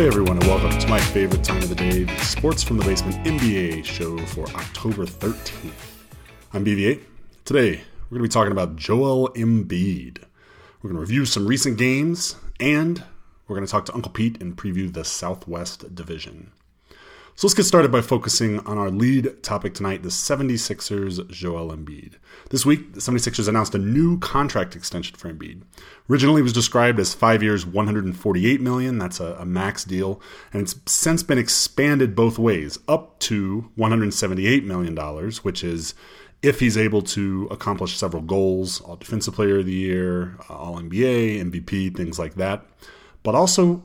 day, everyone, and welcome to my favorite time of the day, the Sports from the Basement NBA show for October 13th. I'm BVA. Today, we're going to be talking about Joel Embiid. We're going to review some recent games, and we're going to talk to Uncle Pete and preview the Southwest Division. So let's get started by focusing on our lead topic tonight the 76ers Joel Embiid. This week, the 76ers announced a new contract extension for Embiid. Originally, it was described as five years, 148 million. That's a, a max deal, and it's since been expanded both ways, up to 178 million dollars, which is if he's able to accomplish several goals, All Defensive Player of the Year, All NBA, MVP, things like that, but also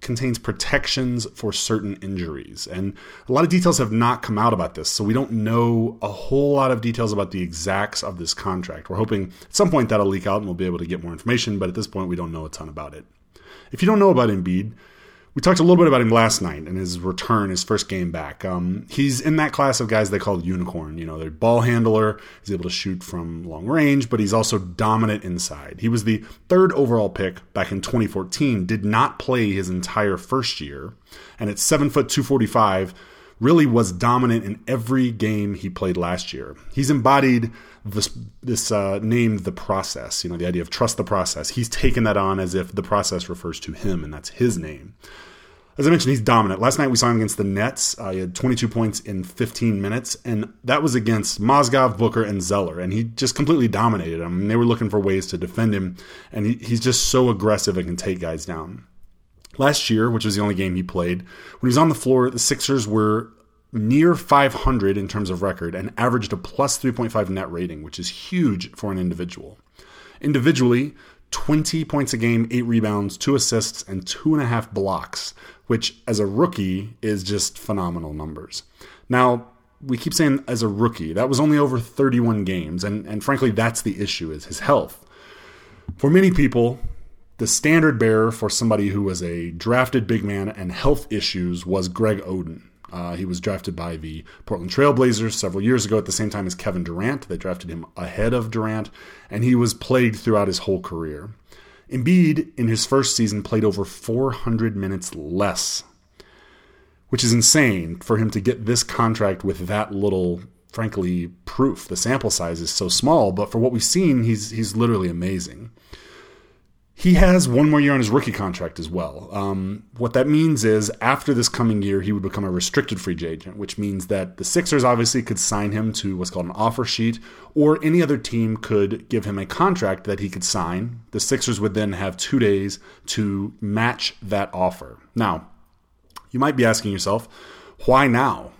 contains protections for certain injuries. And a lot of details have not come out about this, so we don't know a whole lot of details about the exacts of this contract. We're hoping at some point that'll leak out and we'll be able to get more information, but at this point we don't know a ton about it. If you don't know about Embiid, we talked a little bit about him last night and his return, his first game back. Um, he's in that class of guys they call unicorn. You know, they're ball handler. He's able to shoot from long range, but he's also dominant inside. He was the third overall pick back in 2014. Did not play his entire first year, and at seven foot 245 really was dominant in every game he played last year. He's embodied this this uh, name the process. You know, the idea of trust the process. He's taken that on as if the process refers to him, and that's his name. As I mentioned, he's dominant. Last night we saw him against the Nets. Uh, he had 22 points in 15 minutes, and that was against Mozgov, Booker, and Zeller, and he just completely dominated them. They were looking for ways to defend him, and he, he's just so aggressive and can take guys down. Last year, which was the only game he played, when he was on the floor, the Sixers were near 500 in terms of record and averaged a plus 3.5 net rating, which is huge for an individual. Individually, 20 points a game, 8 rebounds, 2 assists, and 2.5 blocks, which as a rookie is just phenomenal numbers. Now, we keep saying as a rookie, that was only over 31 games, and, and frankly, that's the issue is his health. For many people, the standard bearer for somebody who was a drafted big man and health issues was Greg Oden. Uh, he was drafted by the Portland Trailblazers several years ago at the same time as Kevin Durant. They drafted him ahead of Durant, and he was plagued throughout his whole career. Embiid, in his first season, played over 400 minutes less, which is insane for him to get this contract with that little, frankly, proof. The sample size is so small, but for what we've seen, he's he's literally amazing. He has one more year on his rookie contract as well. Um, what that means is after this coming year, he would become a restricted free agent, which means that the Sixers obviously could sign him to what's called an offer sheet, or any other team could give him a contract that he could sign. The Sixers would then have two days to match that offer. Now, you might be asking yourself, why now?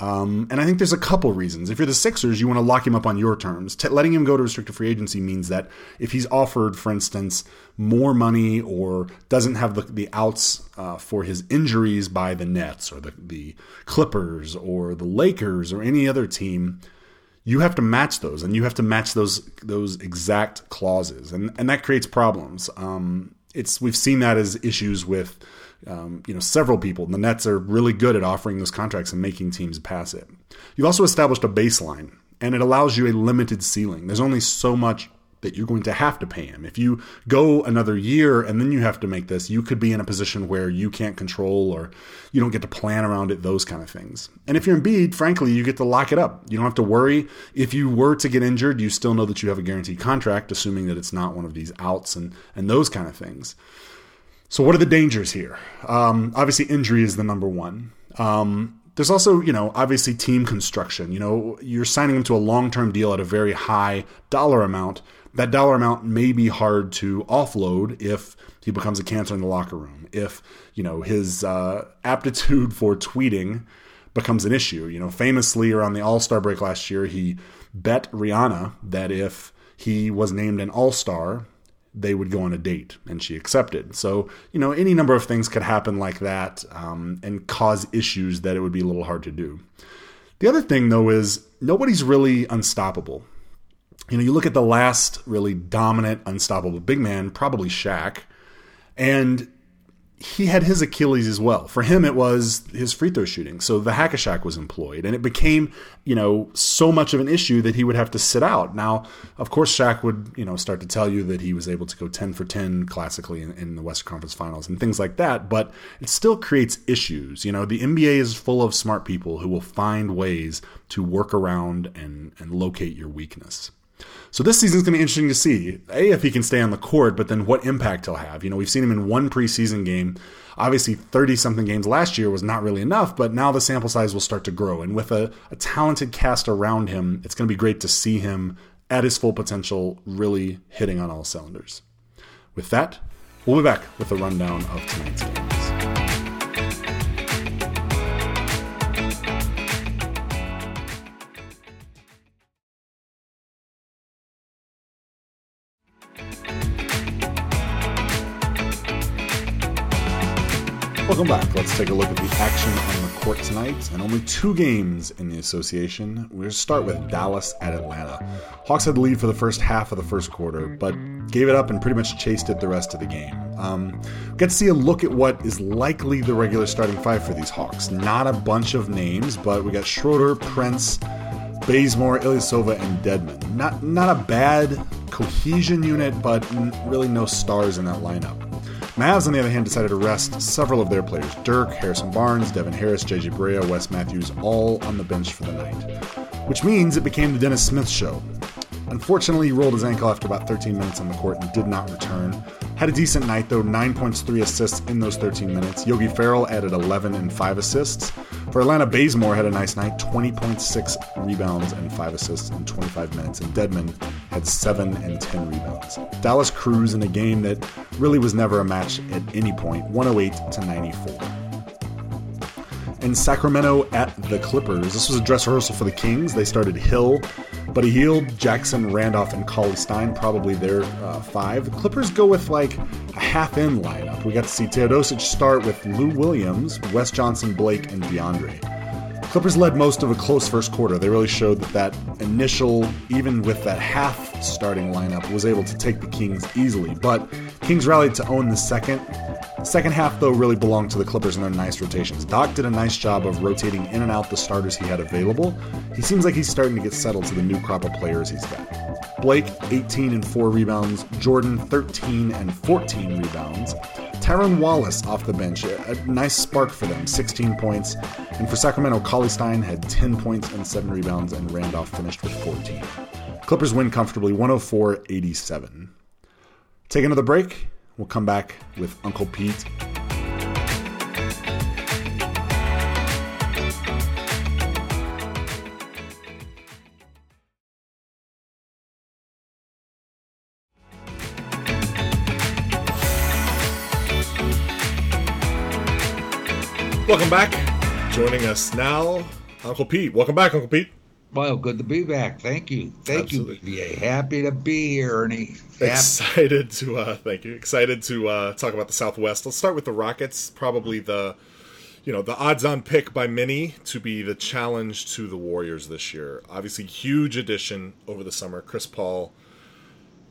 Um, and I think there's a couple reasons. If you're the Sixers, you want to lock him up on your terms. T- letting him go to restricted free agency means that if he's offered, for instance, more money or doesn't have the, the outs uh, for his injuries by the Nets or the, the Clippers or the Lakers or any other team, you have to match those and you have to match those those exact clauses. And, and that creates problems. Um, it's We've seen that as issues with um, you know, several people. The Nets are really good at offering those contracts and making teams pass it. You've also established a baseline, and it allows you a limited ceiling. There's only so much that you're going to have to pay him. If you go another year and then you have to make this, you could be in a position where you can't control or you don't get to plan around it, those kind of things. And if you're Embiid, frankly, you get to lock it up. You don't have to worry. If you were to get injured, you still know that you have a guaranteed contract, assuming that it's not one of these outs and, and those kind of things. So, what are the dangers here? Um, obviously, injury is the number one. Um, there's also, you know, obviously team construction. You know, you're signing him to a long term deal at a very high dollar amount. That dollar amount may be hard to offload if he becomes a cancer in the locker room. If, you know, his uh, aptitude for tweeting becomes an issue. You know, famously around the All Star break last year, he bet Rihanna that if he was named an All Star, they would go on a date, and she accepted. So, you know, any number of things could happen like that um, and cause issues that it would be a little hard to do. The other thing, though, is nobody's really unstoppable. You know, you look at the last really dominant, unstoppable big man, probably Shaq, and he had his Achilles as well. For him, it was his free throw shooting. So the hack Shaq was employed, and it became, you know, so much of an issue that he would have to sit out. Now, of course, Shaq would, you know, start to tell you that he was able to go 10 for 10 classically in, in the Western Conference Finals and things like that, but it still creates issues. You know, the NBA is full of smart people who will find ways to work around and, and locate your weakness. So this season's going to be interesting to see. A, if he can stay on the court, but then what impact he'll have. You know, we've seen him in one preseason game. Obviously, 30 something games last year was not really enough, but now the sample size will start to grow. And with a, a talented cast around him, it's going to be great to see him at his full potential, really hitting on all cylinders. With that, we'll be back with a rundown of tonight's games. Welcome back. Let's take a look at the action on the court tonight. And only two games in the association. Going start with Dallas at Atlanta. Hawks had the lead for the first half of the first quarter, but gave it up and pretty much chased it the rest of the game. Um, get to see a look at what is likely the regular starting five for these Hawks. Not a bunch of names, but we got Schroeder, Prince, Bazemore, Ilyasova, and Dedmon. Not not a bad cohesion unit, but really no stars in that lineup. Mavs, on the other hand, decided to rest several of their players Dirk, Harrison Barnes, Devin Harris, JJ Barea, Wes Matthews, all on the bench for the night. Which means it became the Dennis Smith show. Unfortunately, he rolled his ankle after about 13 minutes on the court and did not return. Had a decent night though, 9 points, 3 assists in those 13 minutes. Yogi Ferrell added 11 and 5 assists. For Atlanta, Bazemore had a nice night, 20.6 rebounds and 5 assists in 25 minutes, and Dedmon had 7 and 10 rebounds. Dallas cruised in a game that really was never a match at any point, 108 to 94 in Sacramento at the Clippers. This was a dress rehearsal for the Kings. They started Hill, Buddy Hield, Jackson, Randolph, and Cauley-Stein, probably their uh, five. The Clippers go with like a half in lineup. We got to see Teodosic start with Lou Williams, Wes Johnson, Blake, and DeAndre. Clippers led most of a close first quarter. They really showed that that initial, even with that half starting lineup, was able to take the Kings easily. But Kings rallied to own the second Second half, though, really belonged to the Clippers and their nice rotations. Doc did a nice job of rotating in and out the starters he had available. He seems like he's starting to get settled to the new crop of players he's got. Blake, 18 and 4 rebounds. Jordan, 13 and 14 rebounds. Tyrone Wallace off the bench, a, nice spark for them, 16 points. And for Sacramento, Cauley-Stein had 10 points and 7 rebounds, and Randolph finished with 14. Clippers win comfortably, 104 87. Take another break. We'll come back with Uncle Pete. Welcome back. Joining us now, Uncle Pete. Welcome back, Uncle Pete. Well, good to be back. Thank you. Thank Absolutely. you, BA. Happy to be here, Ernie. Excited to uh thank you. Excited to uh talk about the Southwest. Let's start with the Rockets, probably the you know, the odds on pick by many to be the challenge to the Warriors this year. Obviously huge addition over the summer, Chris Paul.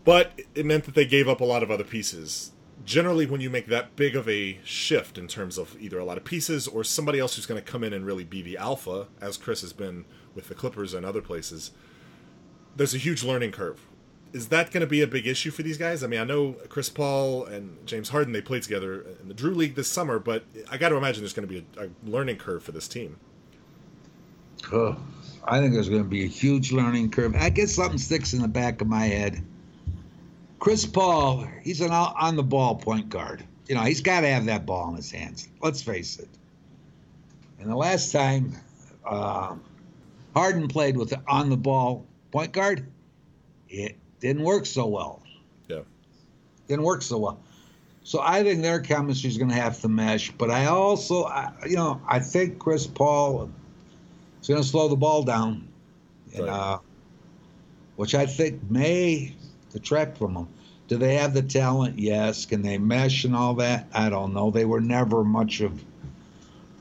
But it meant that they gave up a lot of other pieces. Generally, when you make that big of a shift in terms of either a lot of pieces or somebody else who's going to come in and really be the alpha, as Chris has been with the Clippers and other places, there's a huge learning curve. Is that going to be a big issue for these guys? I mean, I know Chris Paul and James Harden they played together in the Drew League this summer, but I got to imagine there's going to be a, a, learning curve for this team. Oh, I think there's going to be a huge learning curve. I guess something sticks in the back of my head. Chris Paul, he's an on the ball point guard. You know, he's got to have that ball in his hands. Let's face it. And the last time uh, Harden played with on the ball point guard. It didn't work so well. Yeah. Didn't work so well. So I think their chemistry is going to have to mesh. But I also, I, you know, I think Chris Paul is going to slow the ball down, and, right. uh, which I think may detract from them. Do they have the talent? Yes. Can they mesh and all that? I don't know. They were never much of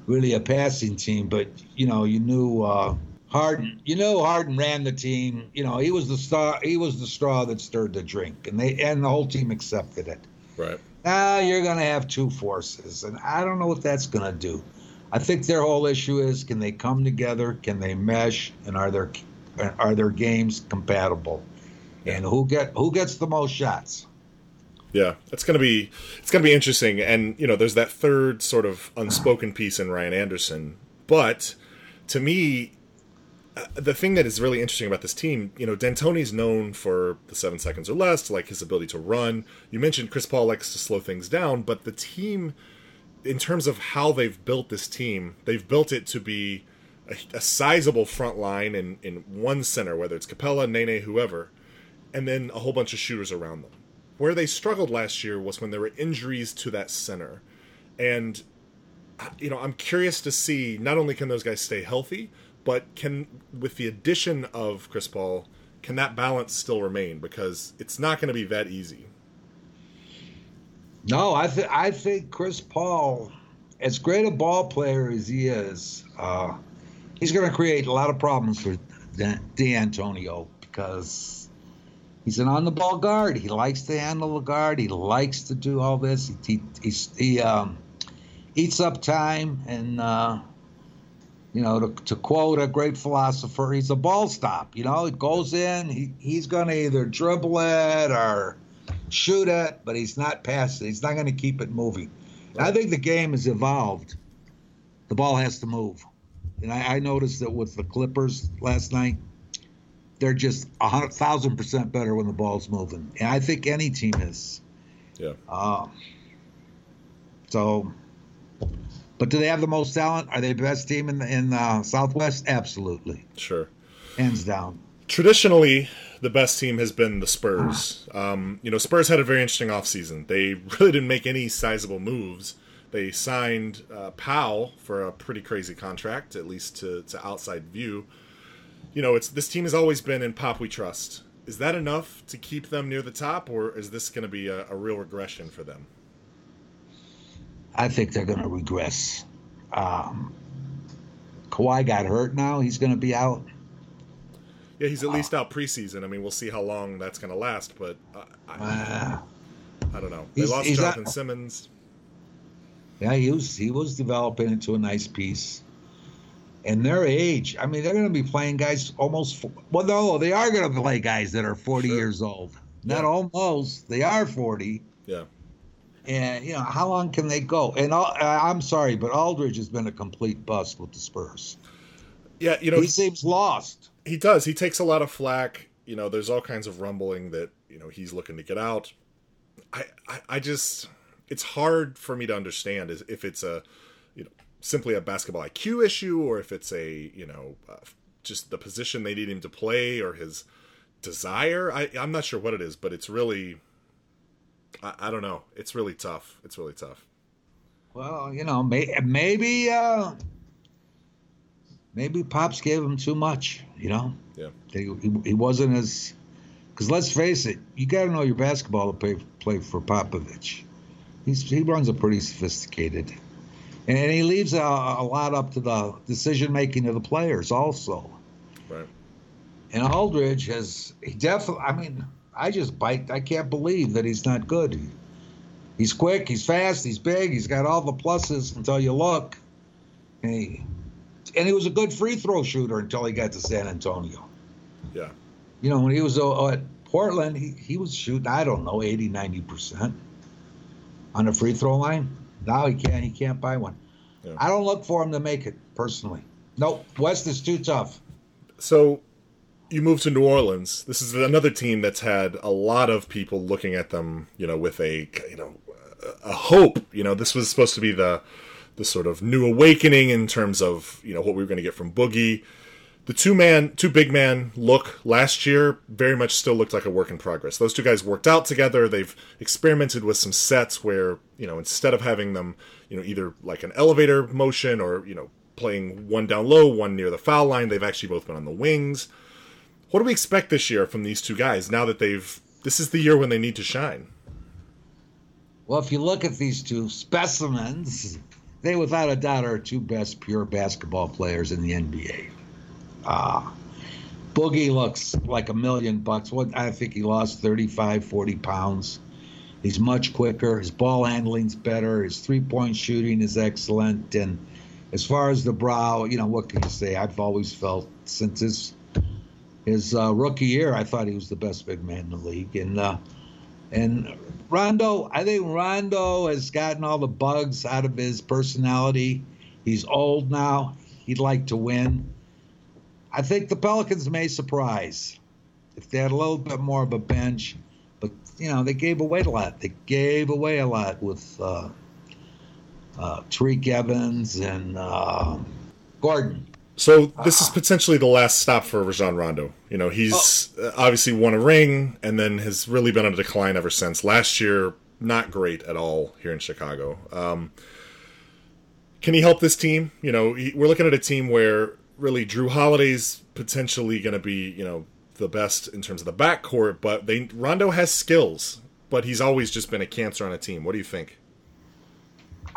really a passing team, but you know, you knew uh, Harden, you know, Harden ran the team. You know, he was the star. He was the straw that stirred the drink, and they and the whole team accepted it. Right. Now you're going to have two forces, and I don't know what that's going to do. I think their whole issue is can they come together, can they mesh, and are their are their games compatible, and who get who gets the most shots. Yeah, it's gonna be it's gonna be interesting, and you know, there's that third sort of unspoken piece in Ryan Anderson, but to me, the thing that is really interesting about this team, you know, D'Antoni's known for the seven seconds or less, like his ability to run. You mentioned Chris Paul likes to slow things down, but the team, in terms of how they've built this team, they've built it to be a, a sizable front line in, in one center, whether it's Capela, Nene, whoever, and then a whole bunch of shooters around them. Where they struggled last year was when there were injuries to that center. And, you know, I'm curious to see not only can those guys stay healthy, but can, with the addition of Chris Paul, can that balance still remain? Because it's not going to be that easy. No, I, th- I think Chris Paul, as great a ball player as he is, uh, he's going to create a lot of problems for D'Antonio because he's an on the ball guard. He likes to handle the guard. He likes to do all this. He he, he um, eats up time, and uh, you know, to, to quote a great philosopher, he's a ball stop. You know, it goes in. He he's going to either dribble it or shoot it, but he's not passing. He's not going to keep it moving. I think the game has evolved. The ball has to move. And I, I noticed that with the Clippers last night, they're just a thousand percent better when the ball's moving. And I think any team is. Yeah. Uh, so, but do they have the most talent? Are they the best team in the in the Southwest? Absolutely. Sure. Hands down. Traditionally, the best team has been the Spurs. Um, you know, Spurs had a very interesting offseason. They really didn't make any sizable moves. They signed uh, Powell for a pretty crazy contract, at least to, to outside view. You know, it's this team has always been in Pop We Trust. Is that enough to keep them near the top, or is this going to be a, a, real regression for them? I think they're going to regress. Um, Kawhi got hurt now; he's going to be out. Yeah, he's at least out preseason. I mean, we'll see how long that's going to last, but uh, I, uh, I, don't know. They lost Jonathan not, Simmons. Yeah, he was he was developing into a nice piece. And their age, I mean, they're going to be playing guys almost. Well, no, they are going to play guys that are 40 sure. years old. Not yeah. almost. They are 40. Yeah. And you know how long can they go? And I'm sorry, but Aldridge has been a complete bust with the Spurs. Yeah, you know he seems lost. He does. He takes a lot of flack. You know, there's all kinds of rumbling that you know he's looking to get out. I, I, I just it's hard for me to understand is if it's a you know simply a basketball IQ issue or if it's a you know uh, just the position they need him to play or his desire. I I'm not sure what it is, but it's really I, I don't know. It's really tough. It's really tough. Well, you know, may, maybe uh, maybe pops gave him too much. You know. Yeah. He, he, he wasn't as because let's face it, you got to know your basketball to play play for Popovich. He's, he runs a pretty sophisticated, and, and he leaves a, a, lot up to the decision making of the players also. Right. And Aldridge has he definitely. I mean, I just bite. I can't believe that he's not good. He's quick. He's fast. He's big. He's got all the pluses until you look. And he, and he was a good free throw shooter until he got to San Antonio. Yeah. You know, when he was uh, at Portland, he, he was shooting, I don't know, 80, 90% on the free throw line. Now he can't. He can't buy one. Yeah. I don't look for him to make it personally. Nope. West is too tough. So you move to New Orleans. This is another team that's had a lot of people looking at them, you know, with a you know a hope. You know, this was supposed to be the the sort of new awakening in terms of you know what we were going to get from Boogie the two man, two big man look last year very much still looked like a work in progress. Those two guys worked out together. They've experimented with some sets where you know instead of having them, you know, either like an elevator motion or you know playing one down low, one near the foul line, they've actually both been on the wings. What do we expect this year from these two guys now that they've? This is the year when they need to shine. Well, if you look at these two specimens, they without a doubt are two best pure basketball players in the NBA. Ah. Boogie looks like a million bucks. What I think he lost 35, 40 pounds. He's much quicker. His ball handling's better. His three point shooting is excellent. And as far as the brow, you know, what can you say? I've always felt since his his uh, rookie year, I thought he was the best big man in the league. And uh, and Rondo, I think Rondo has gotten all the bugs out of his personality. He's old now. He'd like to win. I think the Pelicans may surprise if they had a little bit more of a bench. But you know, they gave away a lot. They gave away a lot with uh, uh, Tyreke Evans and uh, Gordon. So this is potentially the last stop for Rajon Rondo. You know, he's oh. obviously won a ring and then has really been on a decline ever since. Last year, not great at all here in Chicago. Um, can he help this team? You know, he, we're looking at a team where really Jrue Holiday's potentially going to be, you know, the best in terms of the backcourt, but they Rondo has skills, but he's always just been a cancer on a team. What do you think?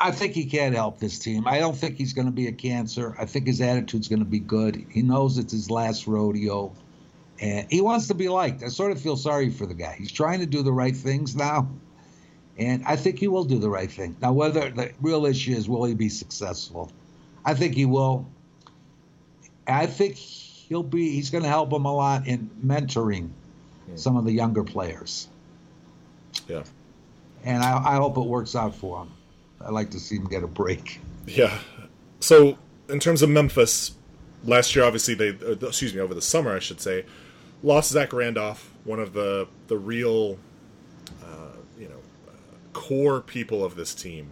I think he can help this team. I don't think he's going to be a cancer. I think his attitude's going to be good. He knows it's his last rodeo, and he wants to be liked. I sort of feel sorry for the guy. He's trying to do the right things now, and I think he will do the right thing. Now, whether the real issue is will he be successful, I think he will. I think he'll be. He's going to help him a lot in mentoring yeah. some of the younger players. Yeah. And I, I hope it works out for him. I like to see him get a break. Yeah. So in terms of Memphis, last year obviously they uh, excuse me over the summer I should say lost Zach Randolph, one of the the real uh, you know core people of this team,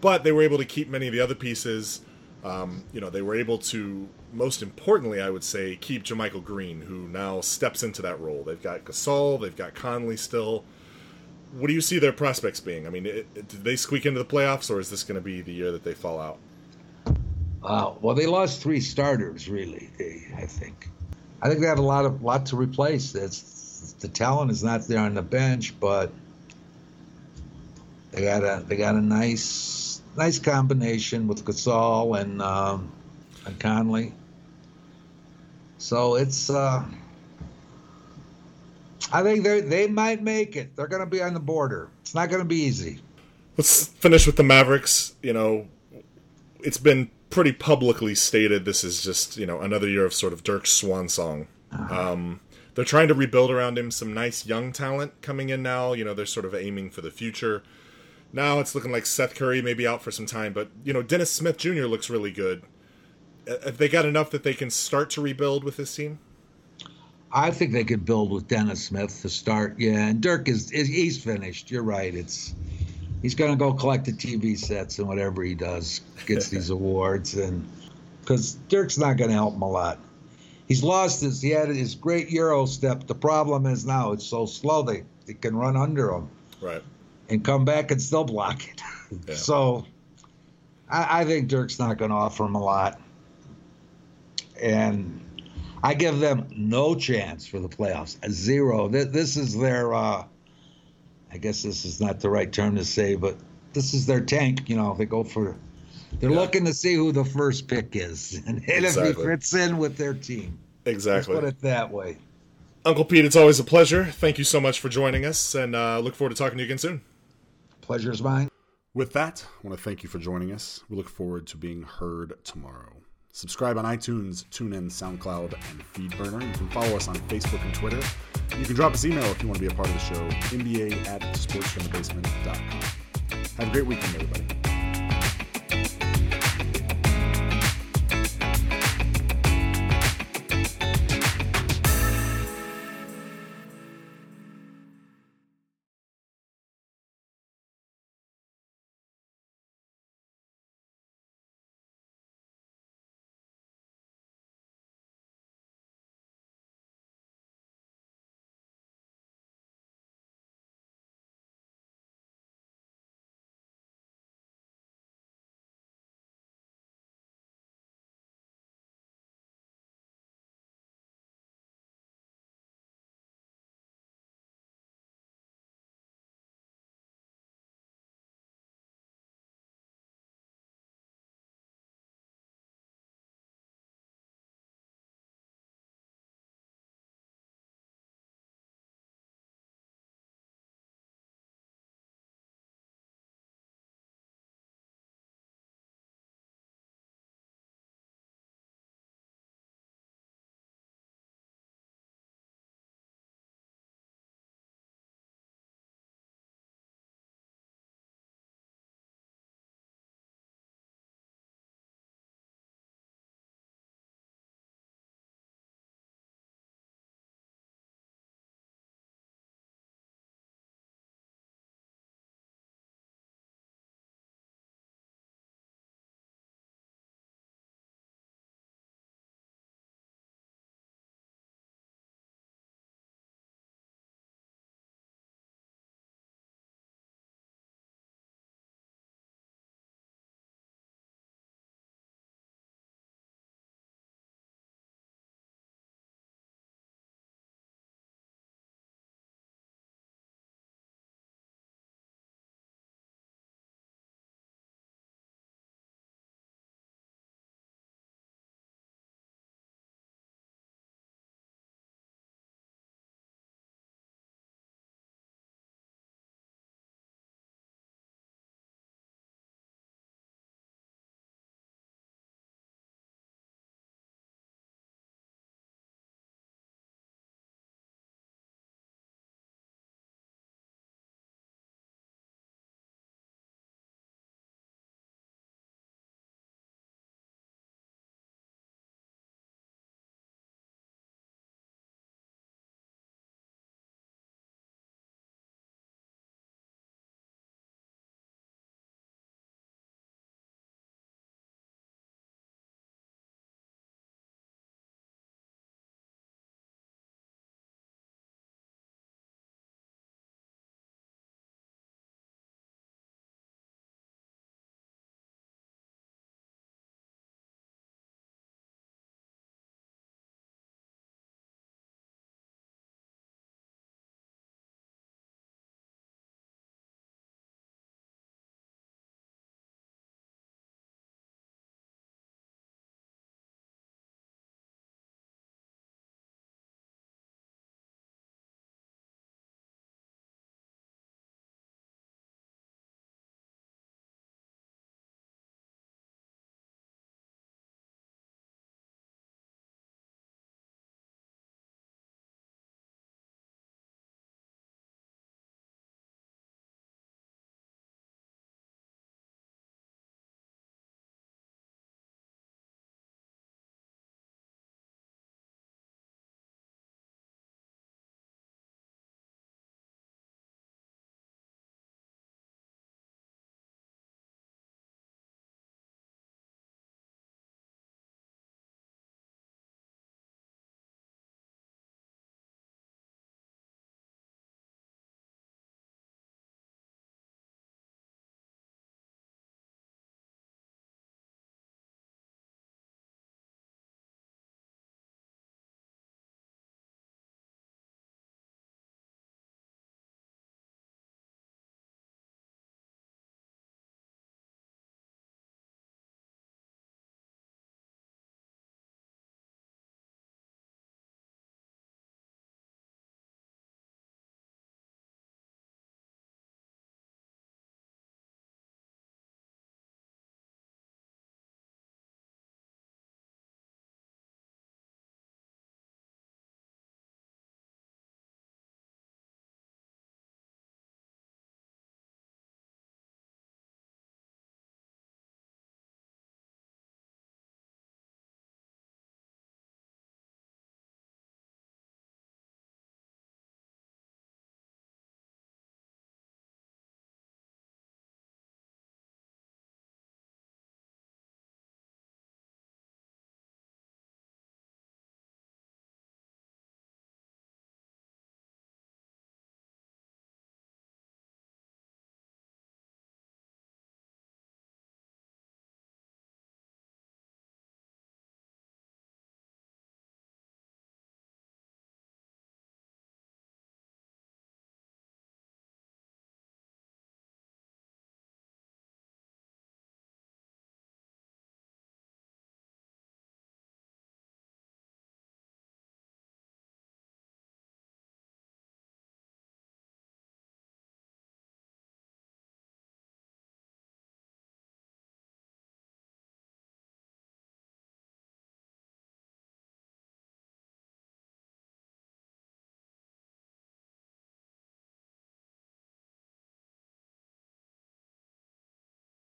but they were able to keep many of the other pieces. Um, you know they were able to most importantly I would say keep JaMychal Green who now steps into that role. They've got Gasol, they've got Conley still what do you see their prospects being? I mean, it, it, did they squeak into the playoffs, or is this going to be the year that they fall out? Uh, well, they lost three starters, really. They, I think. I think they have a lot of lot to replace. That's the talent is not there on the bench, but they got a they got a nice nice combination with Gasol and um, and Conley. So it's. Uh, I think they they might make it. They're going to be on the border. It's not going to be easy. Let's finish with the Mavericks. You know, it's been pretty publicly stated this is just you know another year of sort of Dirk's swan song. Uh-huh. Um, they're trying to rebuild around him. Some nice young talent coming in now. You know, they're sort of aiming for the future. Now it's looking like Seth Curry may be out for some time, but you know Dennis Smith Jr. looks really good. Have they got enough that they can start to rebuild with this team? I think they could build with Dennis Smith to start. Yeah, and Dirk is, is he's finished. You're right. It's he's going to go collect the TV sets and whatever he does gets these awards and because Dirk's not going to help him a lot. He's lost his. He had his great Euro step. The problem is now it's so slow they they can run under him. Right. And come back and still block it. Yeah. so I, I think Dirk's not going to offer him a lot. And I give them no chance for the playoffs. Zero. This is their. Uh, I guess this is not the right term to say, but this is their tank. You know, they go for. They're yeah. looking to see who the first pick is, and, exactly. if he fits in with their team. Exactly. Let's put it that way. Uncle Pete, it's always a pleasure. Thank you so much for joining us, and uh, look forward to talking to you again soon. Pleasure is mine. With that, I want to thank you for joining us. We look forward to being heard tomorrow. Subscribe on iTunes, TuneIn, SoundCloud, and FeedBurner. You can follow us on Facebook and Twitter. You can drop us an email if you want to be a part of the show, nba at sportsfromthebasement.com. Have a great weekend, everybody.